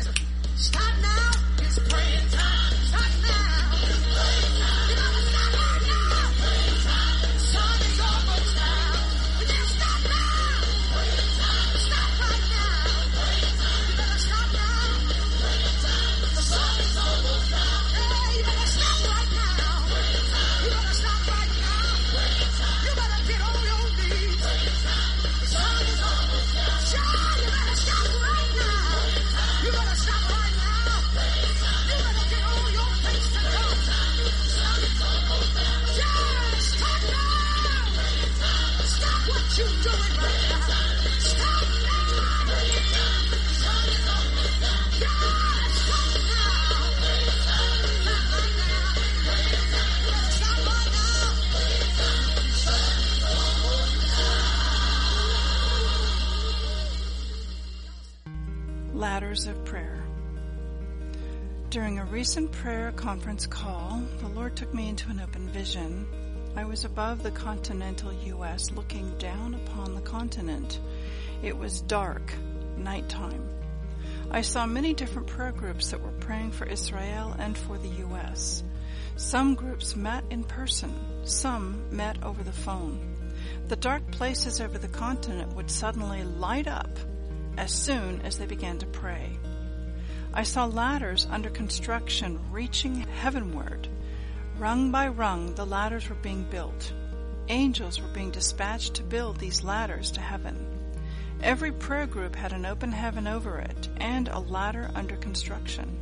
Stop now. It's praying time. During a recent prayer conference call, the Lord took me into an open vision. I was above the continental U.S. looking down upon the continent. It was dark, nighttime. I saw many different prayer groups that were praying for Israel and for the U.S. Some groups met in person, some met over the phone. The dark places over the continent would suddenly light up as soon as they began to pray. I saw ladders under construction reaching heavenward. Rung by rung, the ladders were being built. Angels were being dispatched to build these ladders to heaven. Every prayer group had an open heaven over it and a ladder under construction.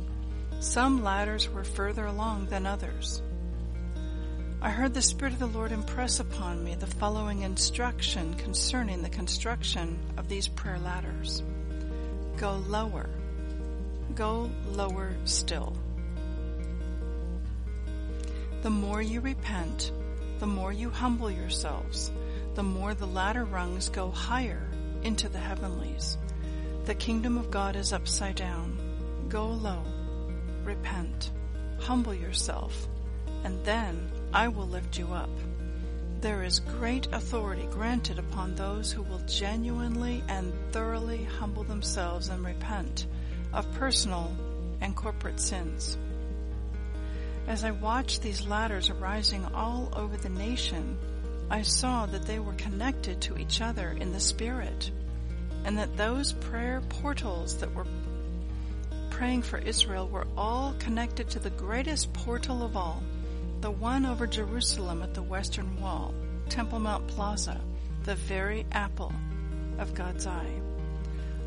Some ladders were further along than others. I heard the Spirit of the Lord impress upon me the following instruction concerning the construction of these prayer ladders. Go lower. Go lower still. The more you repent, the more you humble yourselves, the more the ladder rungs go higher into the heavenlies. The kingdom of God is upside down. Go low. Repent. Humble yourself. And then I will lift you up. There is great authority granted upon those who will genuinely and thoroughly humble themselves and repent of personal and corporate sins. As I watched these ladders arising all over the nation, I saw that they were connected to each other in the Spirit, and that those prayer portals that were praying for Israel were all connected to the greatest portal of all, the one over Jerusalem at the western wall, Temple Mount Plaza, the very apple of God's eye.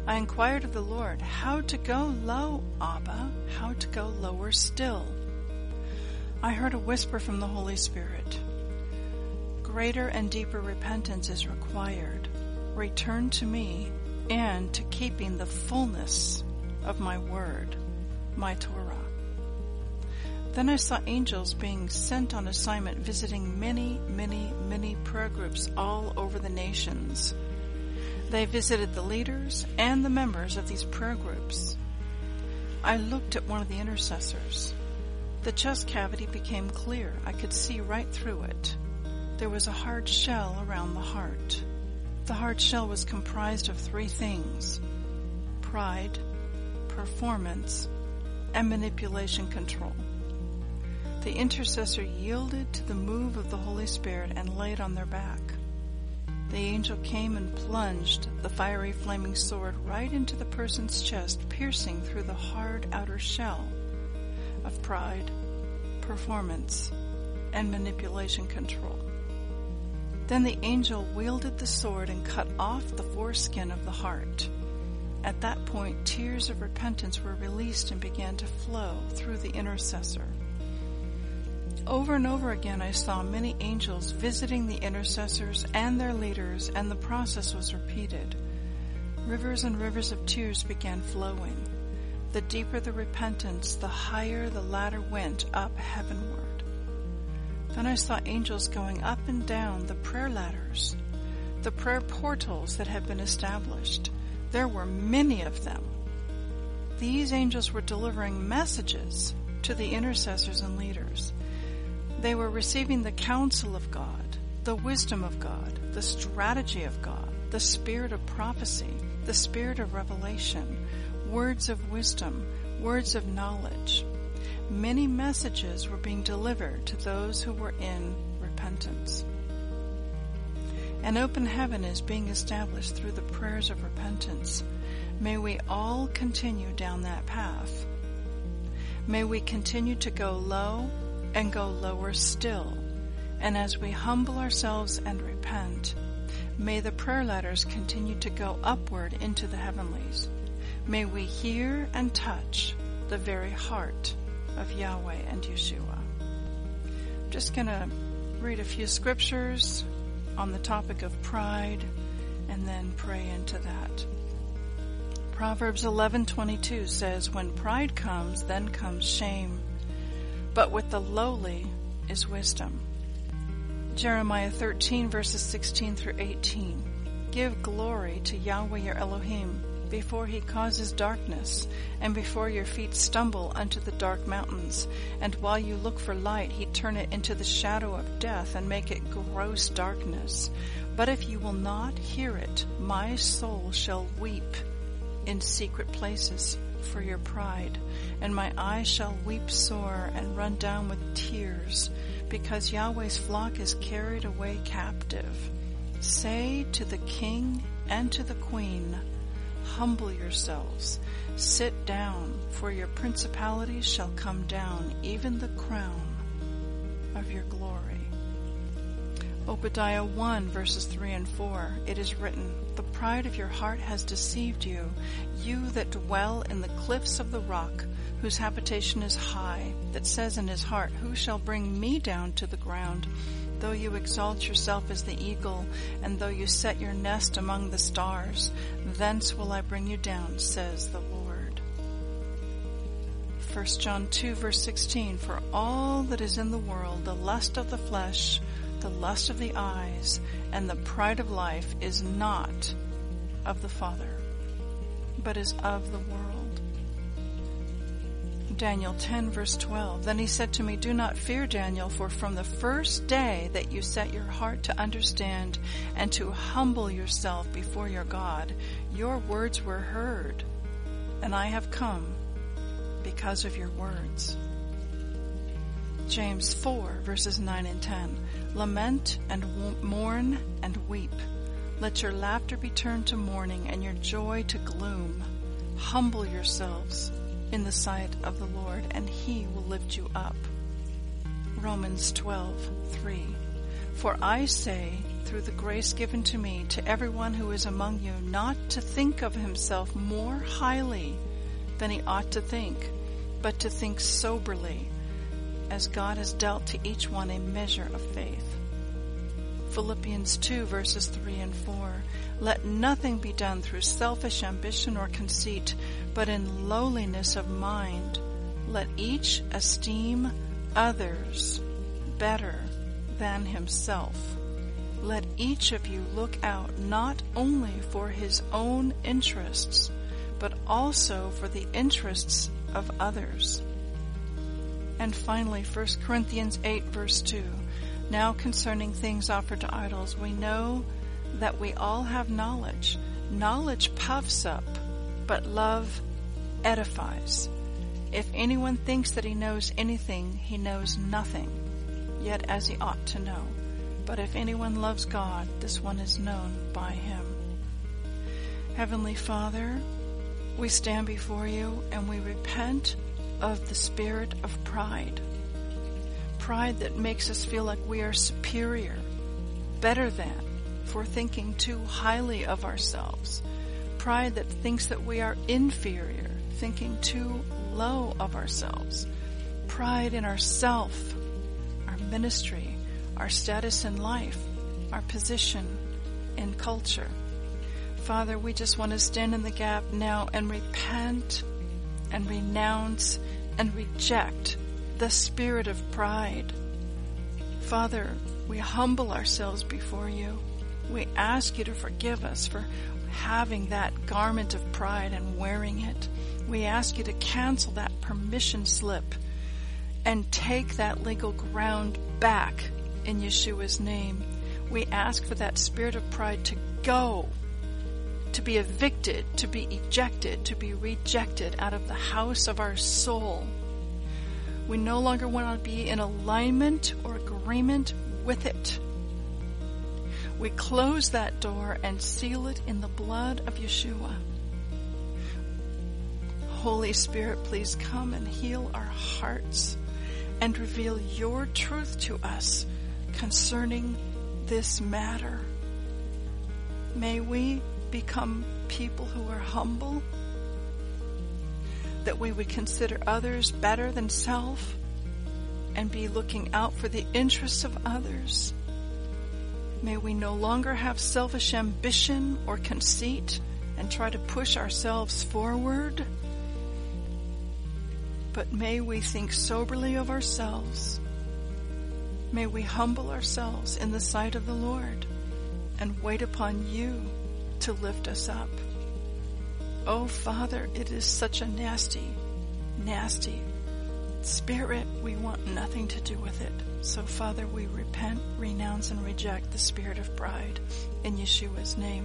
I inquired of the Lord how to go low, Abba, how to go lower still. I heard a whisper from the Holy Spirit. Greater and deeper repentance is required. Return to me and to keeping the fullness of my word, my Torah. Then I saw angels being sent on assignment visiting many, many, many prayer groups all over the nations. They visited the leaders and the members of these prayer groups. I looked at one of the intercessors. The chest cavity became clear. I could see right through it. There was a hard shell around the heart. The hard shell was comprised of three things pride, performance, and manipulation control. The intercessor yielded to the move of the Holy Spirit and laid on their back. The angel came and plunged the fiery flaming sword right into the person's chest, piercing through the hard outer shell of pride, performance, and manipulation control. Then the angel wielded the sword and cut off the foreskin of the heart. At that point, tears of repentance were released and began to flow through the intercessor. Over and over again, I saw many angels visiting the intercessors and their leaders, and the process was repeated. Rivers and rivers of tears began flowing. The deeper the repentance, the higher the ladder went up heavenward. Then I saw angels going up and down the prayer ladders, the prayer portals that had been established. There were many of them. These angels were delivering messages to the intercessors and leaders. They were receiving the counsel of God, the wisdom of God, the strategy of God, the spirit of prophecy, the spirit of revelation, words of wisdom, words of knowledge. Many messages were being delivered to those who were in repentance. An open heaven is being established through the prayers of repentance. May we all continue down that path. May we continue to go low and go lower still. And as we humble ourselves and repent, may the prayer ladders continue to go upward into the heavenlies. May we hear and touch the very heart of Yahweh and Yeshua. I'm just going to read a few scriptures on the topic of pride and then pray into that. Proverbs 11:22 says when pride comes then comes shame but with the lowly is wisdom. Jeremiah 13 verses 16 through 18. Give glory to Yahweh your Elohim before he causes darkness, and before your feet stumble unto the dark mountains. And while you look for light, he turn it into the shadow of death, and make it gross darkness. But if you will not hear it, my soul shall weep in secret places for your pride, and my eyes shall weep sore and run down with tears, because Yahweh's flock is carried away captive. Say to the king and to the queen, Humble yourselves, sit down, for your principalities shall come down, even the crown of your glory. Obadiah 1 verses 3 and 4, it is written, The pride of your heart has deceived you, you that dwell in the cliffs of the rock, whose habitation is high, that says in his heart, Who shall bring me down to the ground? Though you exalt yourself as the eagle, and though you set your nest among the stars, thence will I bring you down, says the Lord. 1 John 2 verse 16, For all that is in the world, the lust of the flesh, the lust of the eyes, and the pride of life is not of the Father, but is of the world. Daniel 10 verse 12. Then he said to me, Do not fear, Daniel, for from the first day that you set your heart to understand and to humble yourself before your God, your words were heard, and I have come because of your words. James 4 verses 9 and 10. Lament and mourn and weep. Let your laughter be turned to mourning and your joy to gloom. Humble yourselves in the sight of the Lord, and he will lift you up. Romans 12:3 For I say, through the grace given to me, to everyone who is among you, not to think of himself more highly than he ought to think, but to think soberly, as God has dealt to each one a measure of faith. Philippians 2 verses 3 and 4. Let nothing be done through selfish ambition or conceit, but in lowliness of mind. Let each esteem others better than himself. Let each of you look out not only for his own interests, but also for the interests of others. And finally, 1 Corinthians 8 verse 2. Now concerning things offered to idols, we know that we all have knowledge. Knowledge puffs up, but love edifies. If anyone thinks that he knows anything, he knows nothing, yet as he ought to know. But if anyone loves God, this one is known by him. Heavenly Father, we stand before you and we repent of the spirit of pride pride that makes us feel like we are superior, better than, for thinking too highly of ourselves. Pride that thinks that we are inferior, thinking too low of ourselves. Pride in ourself, our ministry, our status in life, our position in culture. Father, we just want to stand in the gap now and repent and renounce and reject the spirit of pride. Father, we humble ourselves before you. We ask you to forgive us for having that garment of pride and wearing it. We ask you to cancel that permission slip and take that legal ground back in Yeshua's name. We ask for that spirit of pride to go to be evicted, to be ejected, to be rejected out of the house of our soul. We no longer want to be in alignment or agreement with it. We close that door and seal it in the blood of Yeshua. Holy Spirit, please come and heal our hearts and reveal your truth to us concerning this matter. May we become people who are humble, that we would consider others better than self, and be looking out for the interests of others. May we no longer have selfish ambition or conceit and try to push ourselves forward, but may we think soberly of ourselves. May we humble ourselves in the sight of the Lord and wait upon you to lift us up. Oh Father, it is such a nasty, nasty spirit. We want nothing to do with it. So Father, we repent, renounce, and reject the spirit of pride in Yeshua's name.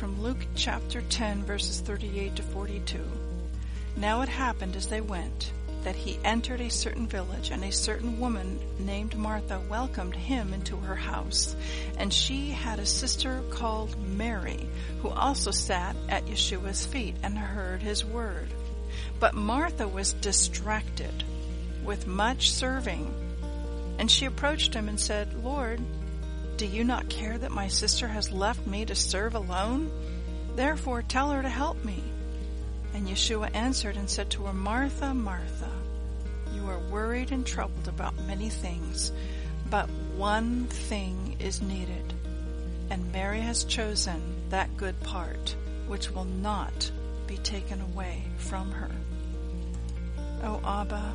from Luke chapter 10, verses 38 to 42. Now it happened as they went that he entered a certain village, and a certain woman named Martha welcomed him into her house. And she had a sister called Mary, who also sat at Yeshua's feet and heard his word. But Martha was distracted with much serving. And she approached him and said, Lord, do you not care that my sister has left me to serve alone? Therefore tell her to help me. And Yeshua answered and said to her, Martha, Martha, you are worried and troubled about many things, but one thing is needed. And Mary has chosen that good part, which will not be taken away from her. O Abba,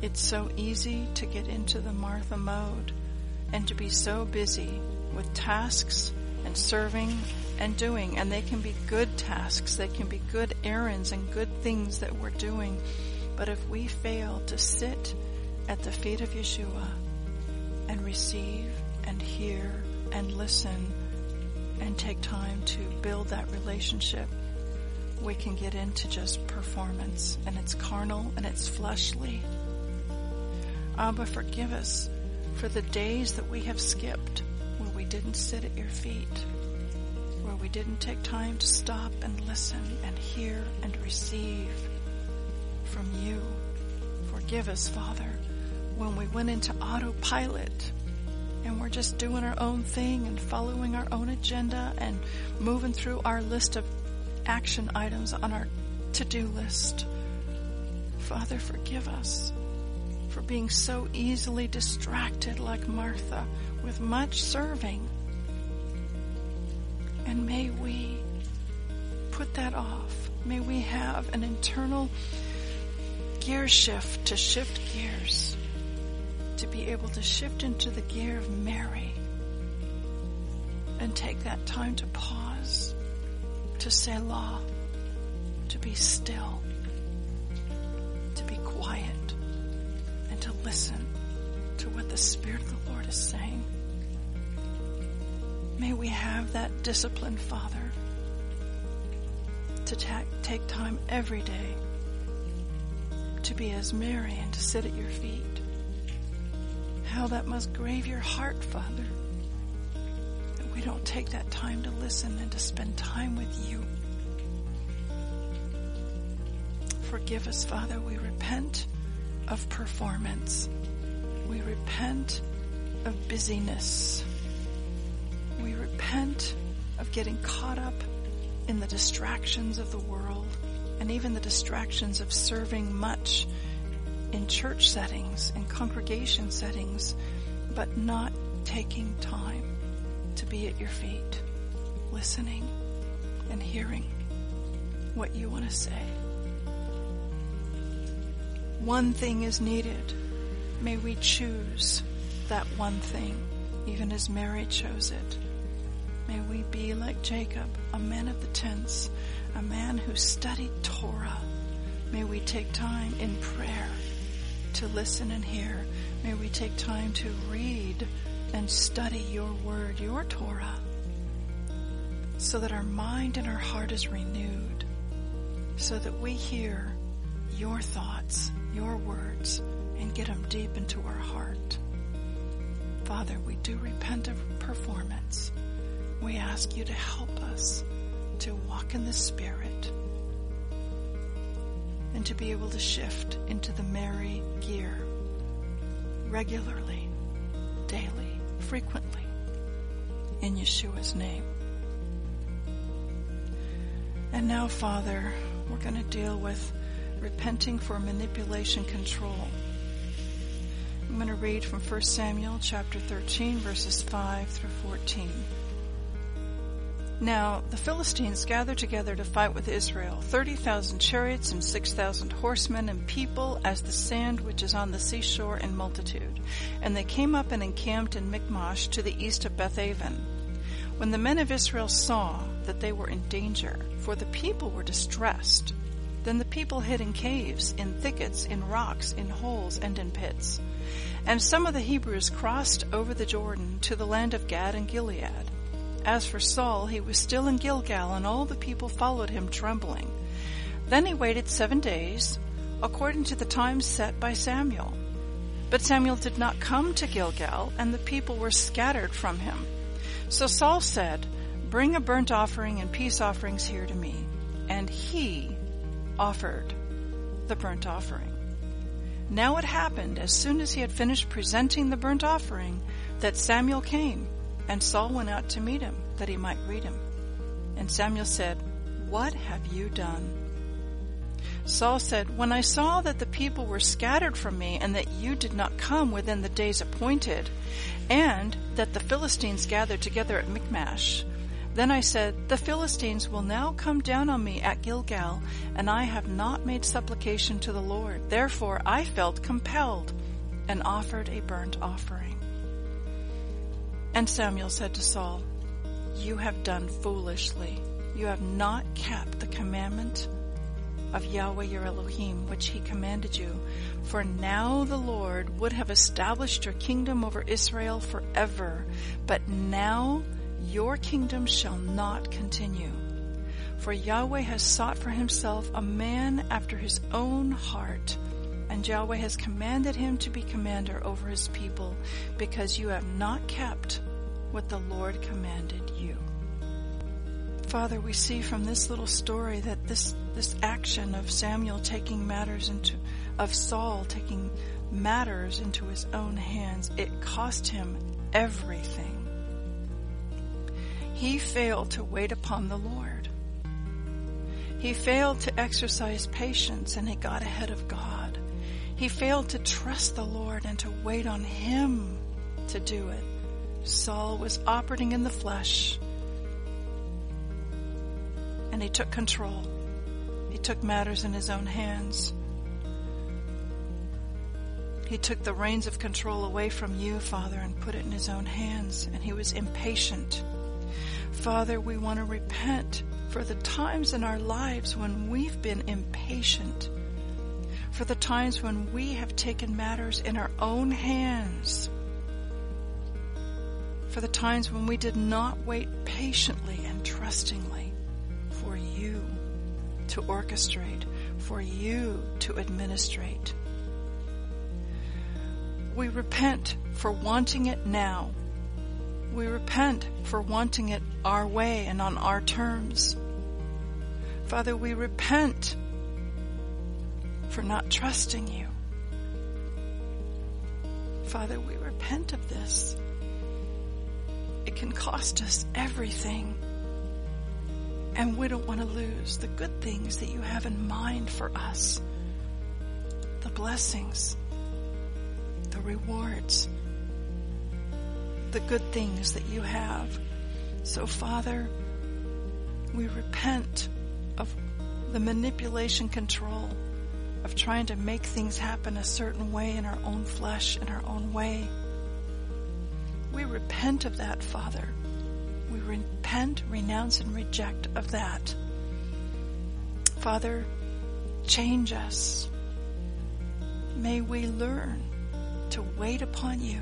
It's so easy to get into the Martha mode and to be so busy with tasks and serving and doing. And they can be good tasks. They can be good errands and good things that we're doing. But if we fail to sit at the feet of Yeshua and receive and hear and listen and take time to build that relationship, we can get into just performance and it's carnal and it's fleshly. Abba, forgive us for the days that we have skipped where we didn't sit at your feet, where we didn't take time to stop and listen and hear and receive from you. Forgive us, Father, when we went into autopilot and we're just doing our own thing and following our own agenda and moving through our list of action items on our to-do list. Father, forgive us for being so easily distracted like Martha with much serving. And may we put that off. May we have an internal gear shift to shift gears, to be able to shift into the gear of Mary and take that time to pause, to Selah, to be still, listen to what the Spirit of the Lord is saying. May we have that discipline, Father, to ta- take time every day to be as Mary and to sit at your feet. How that must grave your heart, Father, that we don't take that time to listen and to spend time with you. Forgive us, Father. We repent of performance. We repent of busyness. We repent of getting caught up in the distractions of the world and even the distractions of serving much in church settings, in congregation settings, but not taking time to be at your feet, listening and hearing what you want to say. One thing is needed. May we choose that one thing, even as Mary chose it. May we be like Jacob, a man of the tents, a man who studied Torah. May we take time in prayer to listen and hear. May we take time to read and study your word, your Torah, so that our mind and our heart is renewed, so that we hear your thoughts, your words, and get them deep into our heart. Father, we do repent of performance. We ask you to help us to walk in the Spirit and to be able to shift into the Mary gear regularly, daily, frequently, in Yeshua's name. And now, Father, we're going to deal with repenting for manipulation control. I'm going to read from 1 Samuel chapter 13 verses 5 through 14. Now the Philistines gathered together to fight with Israel, 30,000 chariots and 6,000 horsemen and people as the sand which is on the seashore in multitude. And they came up and encamped in Michmash to the east of Bethaven. When the men of Israel saw that they were in danger, for the people were distressed, then the people hid in caves, in thickets, in rocks, in holes, and in pits. And some of the Hebrews crossed over the Jordan to the land of Gad and Gilead. As for Saul, he was still in Gilgal, and all the people followed him trembling. Then he waited seven days, according to the time set by Samuel. But Samuel did not come to Gilgal, and the people were scattered from him. So Saul said, Bring a burnt offering and peace offerings here to me. And he offered the burnt offering. Now it happened, as soon as he had finished presenting the burnt offering, that Samuel came. And Saul went out to meet him, that he might greet him. And Samuel said, What have you done? Saul said, When I saw that the people were scattered from me, and that you did not come within the days appointed, and that the Philistines gathered together at Michmash, Then I said, The Philistines will now come down on me at Gilgal, and I have not made supplication to the Lord. Therefore I felt compelled and offered a burnt offering. And Samuel said to Saul, You have done foolishly. You have not kept the commandment of Yahweh your Elohim, which he commanded you. For now the Lord would have established your kingdom over Israel forever, but now your kingdom shall not continue. For Yahweh has sought for himself a man after his own heart, and Yahweh has commanded him to be commander over his people, because you have not kept what the Lord commanded you. Father, we see from this little story that this, this action of Samuel taking matters into, of Saul taking matters into his own hands, it cost him everything. He failed to wait upon the Lord. He failed to exercise patience and he got ahead of God. He failed to trust the Lord and to wait on Him to do it. Saul was operating in the flesh and he took control. He took matters in his own hands. He took the reins of control away from you, Father, and put it in his own hands, and he was impatient. Father, we want to repent for the times in our lives when we've been impatient, for the times when we have taken matters in our own hands, for the times when we did not wait patiently and trustingly for you to orchestrate, for you to administrate. We repent for wanting it now. We repent for wanting it our way and on our terms. Father, we repent for not trusting you. Father, we repent of this. It can cost us everything. And we don't want to lose the good things that you have in mind for us. The blessings, the rewards, the good things that you have. So Father, we repent of the manipulation control of trying to make things happen a certain way in our own flesh, in our own way. We repent of that, Father. We repent, renounce, and reject of that. Father, change us. May we learn to wait upon you,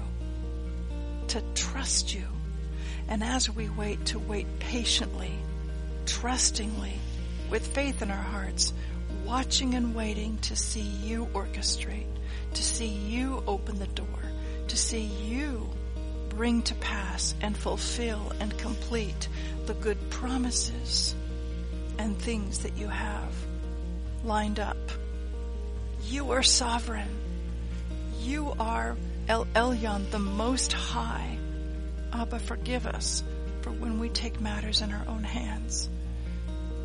to trust you, and as we wait, to wait patiently, trustingly, with faith in our hearts, watching and waiting to see you orchestrate, to see you open the door, to see you bring to pass and fulfill and complete the good promises and things that you have lined up. You are sovereign. You are El Elyon, the Most High. Abba, forgive us for when we take matters in our own hands.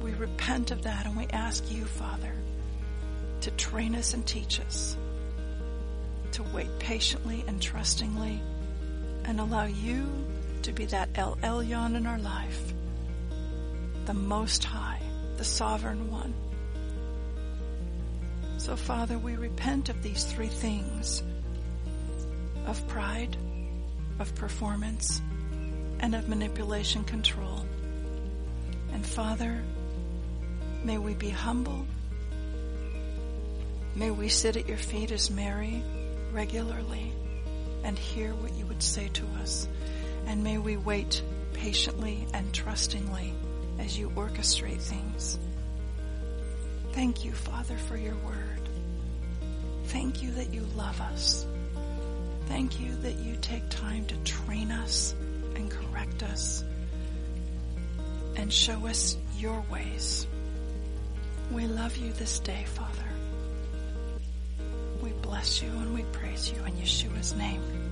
We repent of that and we ask you, Father, to train us and teach us to wait patiently and trustingly and allow you to be that El Elyon in our life, the Most High, the Sovereign One. So, Father, we repent of these three things of pride, of performance, and of manipulation control. And Father, may we be humble. May we sit at your feet as Mary regularly and hear what you would say to us. And may we wait patiently and trustingly as you orchestrate things. Thank you, Father, for your word. Thank you that you love us. Thank you that you take time to train us and correct us and show us your ways. We love you this day, Father. We bless you and we praise you in Yeshua's name.